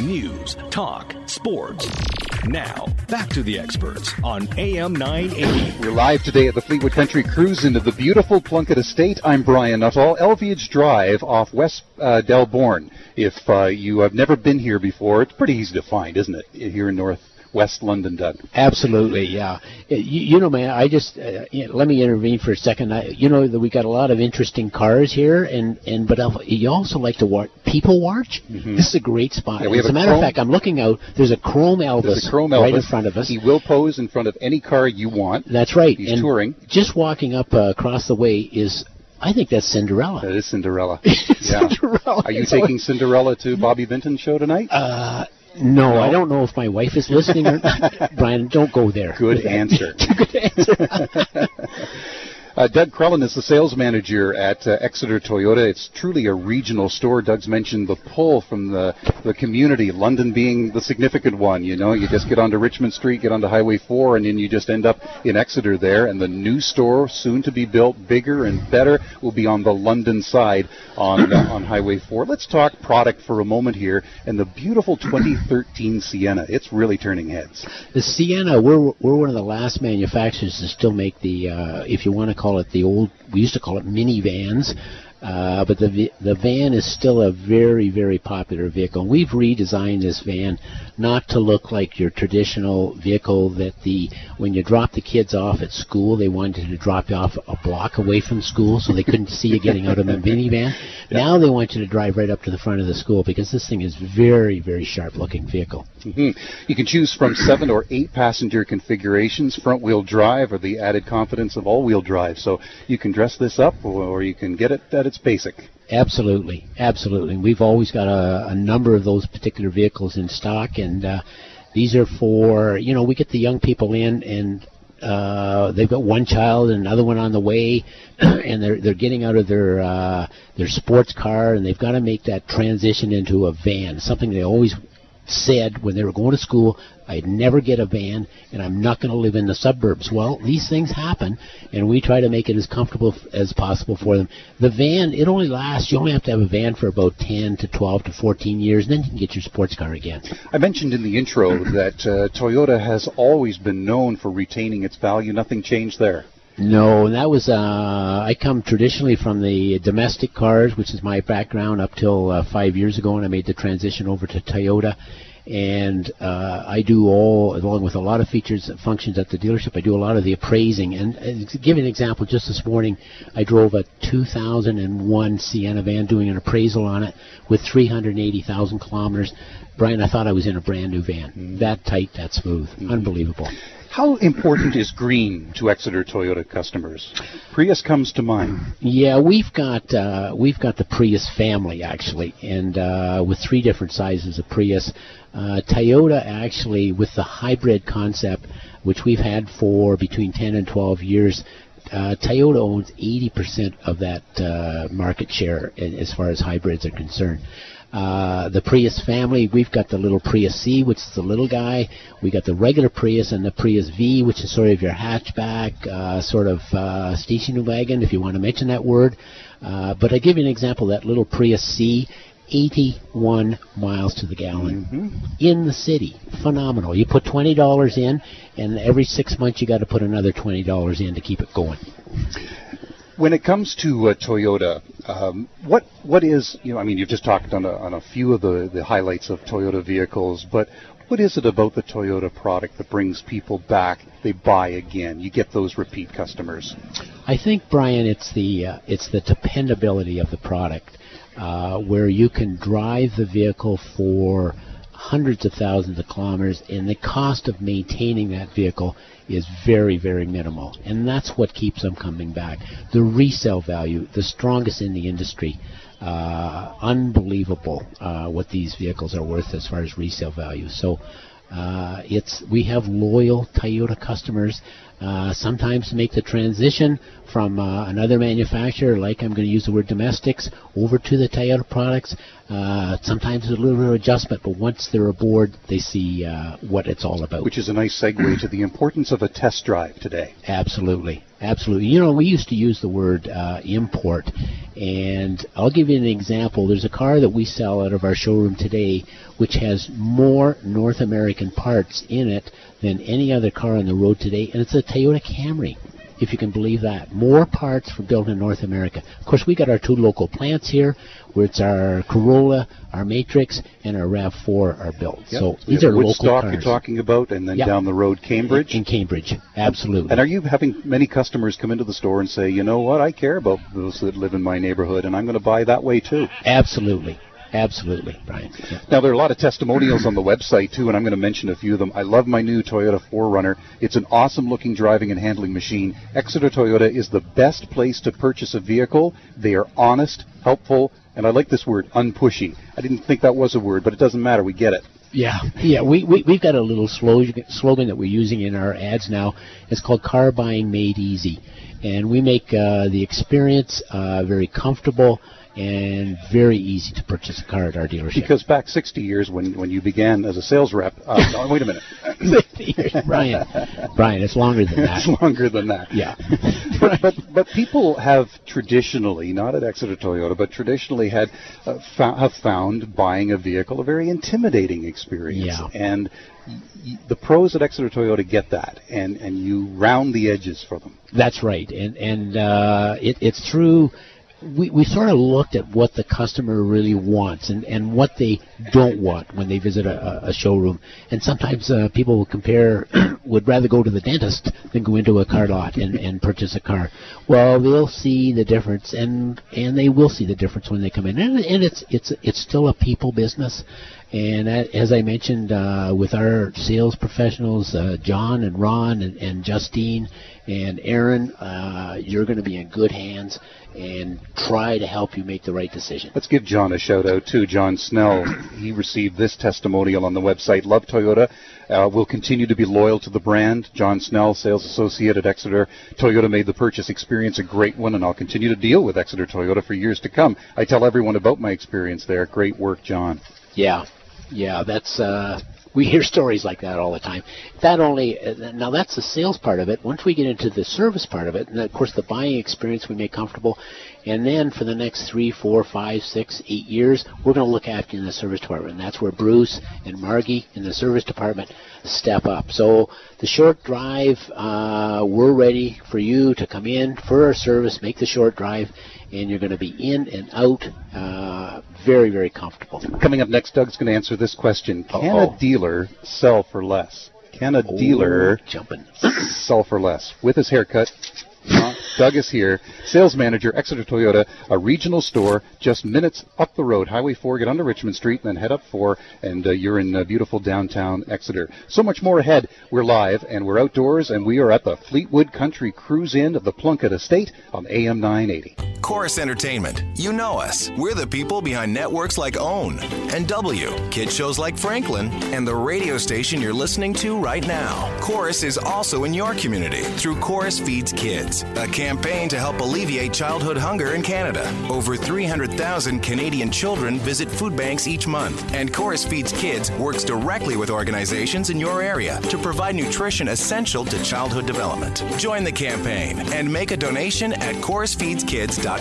News, talk, sports. Now, back to the experts on AM 980. We're live today at the Fleetwood Country Cruise into the beautiful Plunkett Estate. I'm Brian Nuttall, Elviage Drive off West uh, Delbourne. If uh, you have never been here before, it's pretty easy to find, isn't it, here in North West London, Doug. Absolutely, yeah. Uh, you, you know, man, I just uh, let me intervene for a second. I, you know that we got a lot of interesting cars here, and and but you also like to watch people watch. Mm-hmm. This is a great spot. Yeah, As a, a matter of fact, I'm looking out. There's a Chrome Elvis, there's a Chrome Elvis right in front of us. He will pose in front of any car you want. That's right. He's and touring. Just walking up uh, across the way is I think that's Cinderella. That is Cinderella. yeah. Cinderella. Are you taking Cinderella to Bobby Vinton's show tonight? Uh, no, no, I don't know if my wife is listening. or not. Brian, don't go there. Good answer. Good answer. Uh, Doug Crellin is the sales manager at uh, Exeter Toyota. It's truly a regional store. Doug's mentioned the pull from the, the community, London being the significant one. You know, you just get onto Richmond Street, get onto Highway 4, and then you just end up in Exeter there. And the new store, soon to be built, bigger and better, will be on the London side on, uh, on Highway 4. Let's talk product for a moment here and the beautiful 2013 Sienna. It's really turning heads. The Sienna, we're, we're one of the last manufacturers to still make the, uh, if you want to call call it the old. We used to call it minivans. Uh, but the the van is still a very very popular vehicle. And we've redesigned this van not to look like your traditional vehicle that the when you drop the kids off at school they wanted to drop you off a block away from school so they couldn't see you getting out of the minivan. Yeah. Now they want you to drive right up to the front of the school because this thing is very very sharp looking vehicle. Mm-hmm. You can choose from seven or eight passenger configurations, front wheel drive or the added confidence of all wheel drive. So you can dress this up or you can get it at its basic. Absolutely, absolutely. We've always got a, a number of those particular vehicles in stock, and uh, these are for you know we get the young people in and uh, they've got one child and another one on the way, and they're they're getting out of their uh, their sports car, and they've got to make that transition into a van, something they always said when they were going to school, I'd never get a van and I'm not going to live in the suburbs. Well, these things happen and we try to make it as comfortable as possible for them. The van, it only lasts, you only have to have a van for about 10 to 12 to 14 years and then you can get your sports car again. I mentioned in the intro that uh, Toyota has always been known for retaining its value. Nothing changed there. No, and that was uh, I come traditionally from the domestic cars, which is my background up till uh, five years ago, and I made the transition over to Toyota. And uh, I do all, along with a lot of features and functions at the dealership, I do a lot of the appraising. And uh, to give you an example, just this morning, I drove a 2001 Sienna van doing an appraisal on it with 380,000 kilometers. Brian, I thought I was in a brand new van. Mm-hmm. That tight, that smooth. Mm-hmm. Unbelievable. How important is green to Exeter Toyota customers? Prius comes to mind. Yeah, we've got uh, we've got the Prius family actually, and uh, with three different sizes of Prius. Uh, Toyota actually, with the hybrid concept, which we've had for between 10 and 12 years, uh, Toyota owns 80% of that uh, market share as far as hybrids are concerned. Uh, the Prius family, we've got the little Prius C, which is the little guy. We got the regular Prius and the Prius V, which is sort of your hatchback, uh, sort of uh, station wagon, if you want to mention that word. Uh, but I give you an example. That little Prius C, 81 miles to the gallon mm-hmm. in the city. Phenomenal. You put $20 in, and every six months you got to put another $20 in to keep it going. When it comes to uh, Toyota, um, what what is you know I mean you've just talked on a, on a few of the, the highlights of Toyota vehicles, but what is it about the Toyota product that brings people back? They buy again. You get those repeat customers. I think Brian, it's the uh, it's the dependability of the product, uh, where you can drive the vehicle for hundreds of thousands of kilometers, and the cost of maintaining that vehicle is very, very minimal. And that's what keeps them coming back. The resale value, the strongest in the industry. Uh, unbelievable uh, what these vehicles are worth as far as resale value. So uh, it's we have loyal Toyota customers. Uh, sometimes make the transition from uh, another manufacturer, like I'm going to use the word domestics, over to the Toyota products. Uh, sometimes a little bit of adjustment, but once they're aboard, they see uh, what it's all about. Which is a nice segue to the importance of a test drive today. Absolutely, Absolutely. You know, we used to use the word uh, import, and I'll give you an example. There's a car that we sell out of our showroom today, which has more North American parts in it than any other car on the road today, and it's a Toyota Camry if you can believe that. More parts for built in North America. Of course, we got our two local plants here, where it's our Corolla, our Matrix, and our Rav4 are built. Yep. So these are local cars. you're talking about, and then Yep. down the road, Cambridge. In Cambridge, absolutely. And are you having many customers come into the store and say, you know what, I care about those that live in my neighborhood, and I'm going to buy that way too? Absolutely. Absolutely, Brian. Yeah. Now there are a lot of testimonials on the website too, and I'm going to mention a few of them. I love my new Toyota 4Runner. It's an awesome-looking driving and handling machine. Exeter Toyota is the best place to purchase a vehicle. They are honest, helpful, and I like this word, unpushy. I didn't think that was a word, but it doesn't matter. We get it. Yeah, yeah. We, we we've got a little slogan slogan that we're using in our ads now. It's called "Car Buying Made Easy," and we make uh, the experience uh, very comfortable and very easy to purchase a car at our dealership. Because back 60 years when, when you began as a sales rep, uh, no, wait a minute, Brian, Brian, it's longer than that. it's longer than that. Yeah. but, but but people have traditionally, not at Exeter Toyota, but traditionally had uh, have found buying a vehicle a very intimidating experience. Yeah. And the pros at Exeter Toyota get that, and and you round the edges for them. That's right, and and uh, it, it's through. We, we sort of looked at what the customer really wants and, and what they don't want when they visit a, a showroom. And sometimes uh, people will compare, would rather go to the dentist than go into a car lot and, and purchase a car. Well, they'll see the difference, and and they will see the difference when they come in. And, and it's it's it's still a people business. And as I mentioned, uh, with our sales professionals, uh, John and Ron and, and Justine and Aaron, uh, you're going to be in good hands and try to help you make the right decision. Let's give John a shout out too. John Snell, he received this testimonial on the website. Love Toyota. Uh, will continue to be loyal to the brand. John Snell, sales associate at Exeter Toyota, made the purchase experience a great one, and I'll continue to deal with Exeter Toyota for years to come. I tell everyone about my experience there. Great work, John. Yeah, yeah, that's uh, we hear stories like that all the time. That only now that's the sales part of it. Once we get into the service part of it, and of course the buying experience we make comfortable, and then for the next three, four, five, six, eight years, we're going to look after you in the service department. And that's where Bruce and Margie in the service department step up. So the short drive, uh, we're ready for you to come in for our service, make the short drive, and you're going to be in and out uh, very, very comfortable. Coming up next, Doug's going to answer this question: Can Uh-oh. a dealer sell for less? Can a dealer jumping. sell for less with his haircut? Doug is here, sales manager, Exeter Toyota, a regional store just minutes up the road, Highway 4. Get onto Richmond Street and then head up 4, and uh, you're in uh, beautiful downtown Exeter. So much more ahead. We're live and we're outdoors, and we are at the Fleetwood Country Cruise Inn of the Plunkett Estate on AM 980. Chorus Entertainment. You know us. We're the people behind networks like OWN and W, kid shows like Franklin, and the radio station you're listening to right now. Chorus is also in your community through Chorus Feeds Kids, a campaign to help alleviate childhood hunger in Canada. Over 300,000 Canadian children visit food banks each month, and Chorus Feeds Kids works directly with organizations in your area to provide nutrition essential to childhood development. Join the campaign and make a donation at chorusfeedskids.com.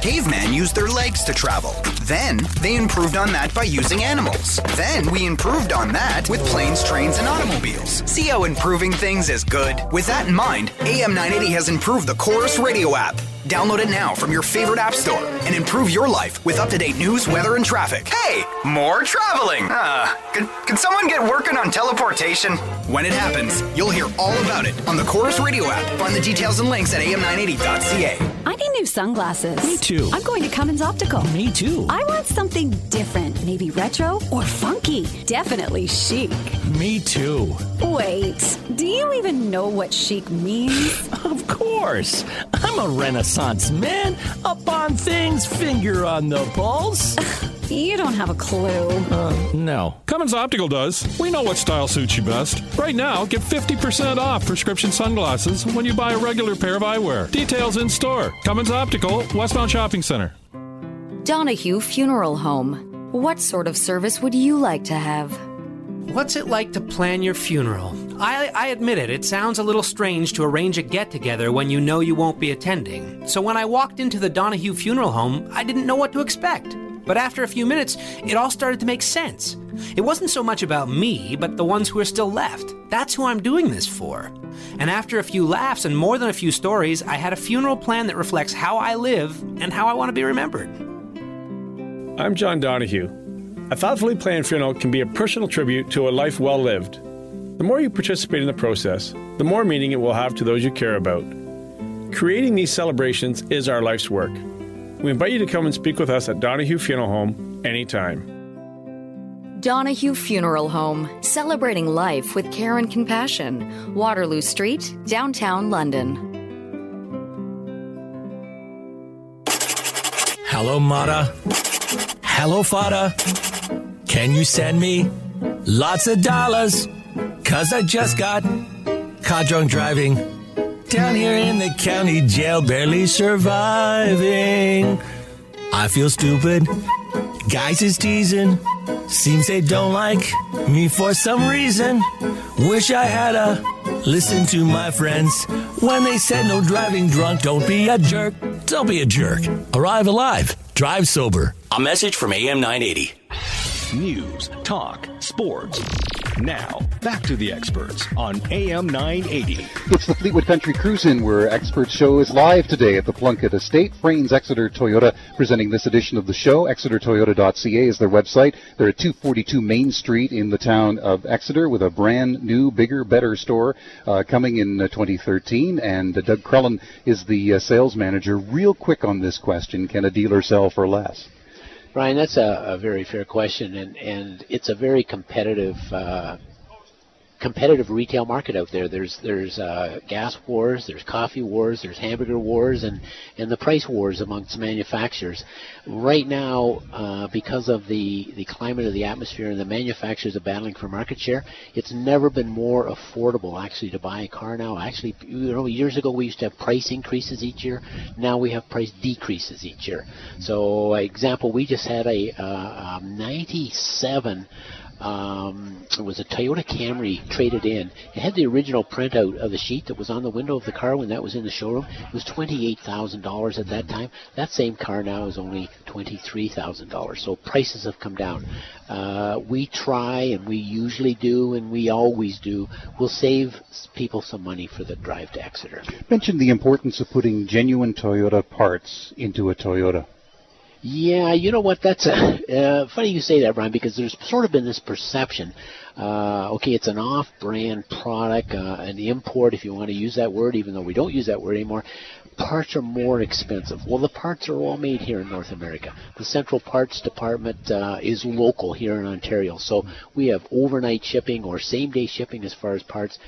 Cavemen used their legs to travel. Then they improved on that by using animals. Then we improved on that with planes, trains, and automobiles. See how improving things is good? With that in mind, AM 980 has improved the Chorus Radio app. Download it now from your favorite app store and improve your life with up to date news, weather, and traffic. Hey, more traveling! Uh, can, can someone get working on teleportation? When it happens, you'll hear all about it on the Chorus Radio app. Find the details and links at am980.ca. I need new sunglasses. Me too. I'm going to Cummins Optical. Me too. I want something different, maybe retro or funky. Definitely chic. Me too. Wait, do you even know what chic means? Of course. I'm a Renaissance man. Up on things, finger on the pulse. you don't have a clue. Uh, no. Cummins Optical does. We know what style suits you best. Right now, get 50% off prescription sunglasses when you buy a regular pair of eyewear. Details in store. Cummins Optical, Westmount Shopping Center. Donohue Funeral Home. What sort of service would you like to have? What's it like to plan your funeral? I, I admit it, it sounds a little strange to arrange a get together when you know you won't be attending. So when I walked into the Donohue funeral home, I didn't know what to expect. But after a few minutes, it all started to make sense. It wasn't so much about me, but the ones who are still left. That's who I'm doing this for. And after a few laughs and more than a few stories, I had a funeral plan that reflects how I live and how I want to be remembered. I'm John Donohue. A thoughtfully planned funeral can be a personal tribute to a life well lived. The more you participate in the process, the more meaning it will have to those you care about. Creating these celebrations is our life's work. We invite you to come and speak with us at Donohue Funeral Home anytime. Donohue Funeral Home, celebrating life with care and compassion. Waterloo Street, downtown London. Hello, Mata. Hello, Fada. Can you send me lots of dollars? Cause I just got caught drunk driving down here in the county jail, barely surviving. I feel stupid. Guys is teasing. Seems they don't like me for some reason. Wish I had a listen to my friends when they said no driving drunk. Don't be a jerk. Don't be a jerk. Arrive alive. Drive sober. A message from AM 980. News, talk, sports. Now, back to the experts on AM 980. It's the Fleetwood Country Cruise In where Expert Show is live today at the Plunkett Estate. Frains Exeter Toyota presenting this edition of the show. ExeterToyota.ca is their website. They're at 242 Main Street in the town of Exeter with a brand new, bigger, better store uh, coming in uh, 2013. And uh, Doug Crellin is the uh, sales manager. Real quick on this question can a dealer sell for less? Brian, that's a, a very fair question, and, and it's a very competitive uh, competitive retail market out there. There's there's uh, gas wars, there's coffee wars, there's hamburger wars, and and the price wars amongst manufacturers. Right now, uh, because of the the climate of the atmosphere and the manufacturers are battling for market share, it's never been more affordable actually to buy a car now. Actually, you know, years ago we used to have price increases each year. Now we have price decreases each year. So, example, we just had a, uh, a 97 um, it was a Toyota Camry traded in. It had the original printout of the sheet that was on the window of the car when that was in the showroom. It was twenty-eight thousand dollars at that time. That same car now is only twenty-three thousand dollars. So prices have come down. Uh, we try, and we usually do, and we always do. We'll save people some money for the drive to Exeter. Mention the importance of putting genuine Toyota parts into a Toyota. Yeah, you know what? That's a, uh, funny you say that, Brian, because there's sort of been this perception. Uh, okay, it's an off-brand product, uh, an import, if you want to use that word, even though we don't use that word anymore. Parts are more expensive. Well, the parts are all made here in North America. The Central Parts Department uh, is local here in Ontario, so we have overnight shipping or same-day shipping as far as parts.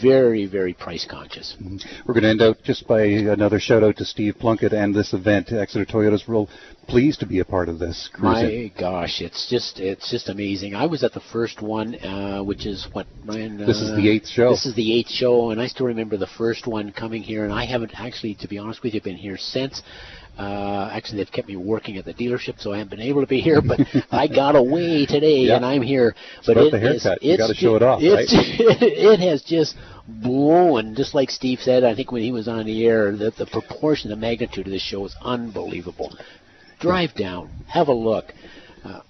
Very, very price conscious. Mm-hmm. We're going to end out just by another shout out to Steve Plunkett and this event. Exeter Toyota's real pleased to be a part of this. My gosh, it's just it's just amazing. I was at the first one, uh, which is what Ryan. Uh, this is the eighth show. This is the eighth show, and I still remember the first one coming here, and I haven't actually, to be honest with you, been here since. Uh, actually, they've kept me working at the dealership, so I haven't been able to be here. But I got away today, yeah. and I'm here. But it's it the haircut. Is, you got to show it off, right? it has just blown, just like Steve said. I think when he was on the air, that the proportion, the magnitude of this show is unbelievable. Drive down, have a look. Uh,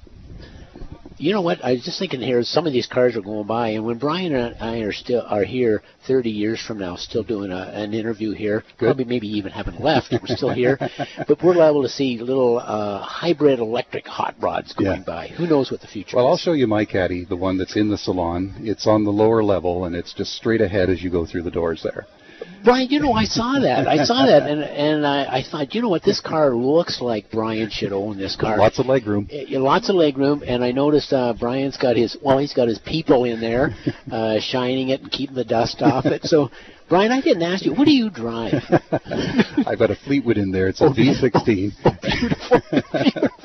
you know what? I was just thinking here. Some of these cars are going by, and when Brian and I are still are here 30 years from now, still doing a, an interview here, Good. probably maybe even haven't left. We're still here, but we're liable to see little uh, hybrid electric hot rods going Yeah. by. Who knows what the future Well, I'll show you my caddy, the one that's in the salon. It's on the lower level, and it's just straight ahead as you go through the doors there. Brian, you know, I saw that. I saw that, and and I, I thought, you know what, this car looks like Brian should own this car. Lots of leg room. Uh, lots of leg room, and I noticed uh, Brian's got his well, he's got his people in there, uh, shining it and keeping the dust off it. So, Brian, I didn't ask you, what do you drive? I've got a Fleetwood in there. It's a Oh, V16.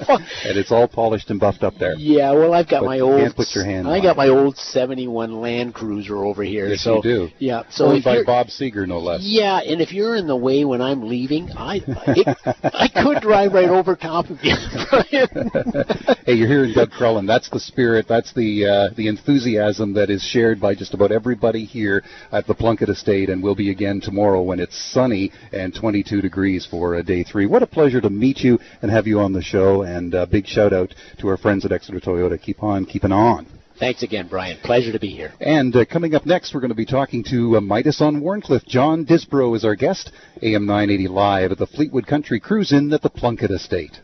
and it's all polished and buffed up there. Yeah, well, I've got But my old. can't put your hand I got my old '71 Land Cruiser over here. Yes, so you do. Yeah, so Owned by Bob Seger, no less. Yeah, and if you're in the way when I'm leaving, I it, I could drive right over top of you, hey, you're hearing Doug Crellin. That's the spirit. That's the uh, the enthusiasm that is shared by just about everybody here at the Plunkett Estate, and we'll be again tomorrow when it's sunny and 22 degrees for uh, day three. What a pleasure to meet you and have you on the show. And uh, big shout out to our friends at Exeter Toyota. Keep on keeping on. Thanks again, Brian. Pleasure to be here. And uh, coming up next, we're going to be talking to uh, Midas on Wharncliffe. John Disbro is our guest. AM 980 live at the Fleetwood Country Cruise Inn at the Plunkett Estate.